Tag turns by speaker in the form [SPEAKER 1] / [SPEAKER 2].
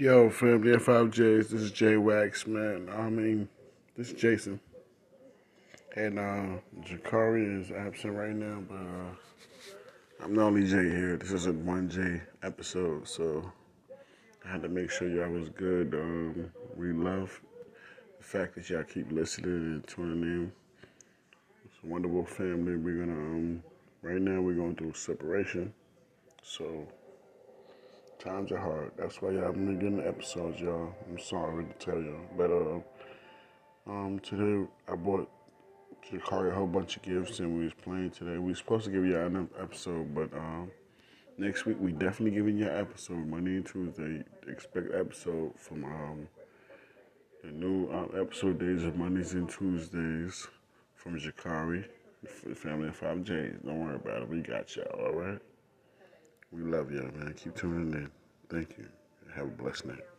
[SPEAKER 1] Yo, family, F5Js, this is Jay Wax, man. I mean, this is Jason. And uh, Jakari is absent right now, but uh, I'm the only J here. This is a 1J episode, so I had to make sure y'all was good. Um, we love the fact that y'all keep listening and tuning in. It's a wonderful family. We're gonna, um, right now, we're going through separation. So, times are hard. That's why y'all haven't been getting the episodes, y'all. I'm sorry to tell y'all. But uh, um, today I bought Jakari a whole bunch of gifts and we was playing today. We supposed to give y'all an episode, but um, next week we definitely giving y'all episode Monday and Tuesday. Expect episode from um, the new uh, episode days of Mondays and Tuesdays from Jakari, family of five J's. Don't worry about it. We got y'all. All right. We love y'all, man. Keep tuning in. Thank you. Have a blessed night.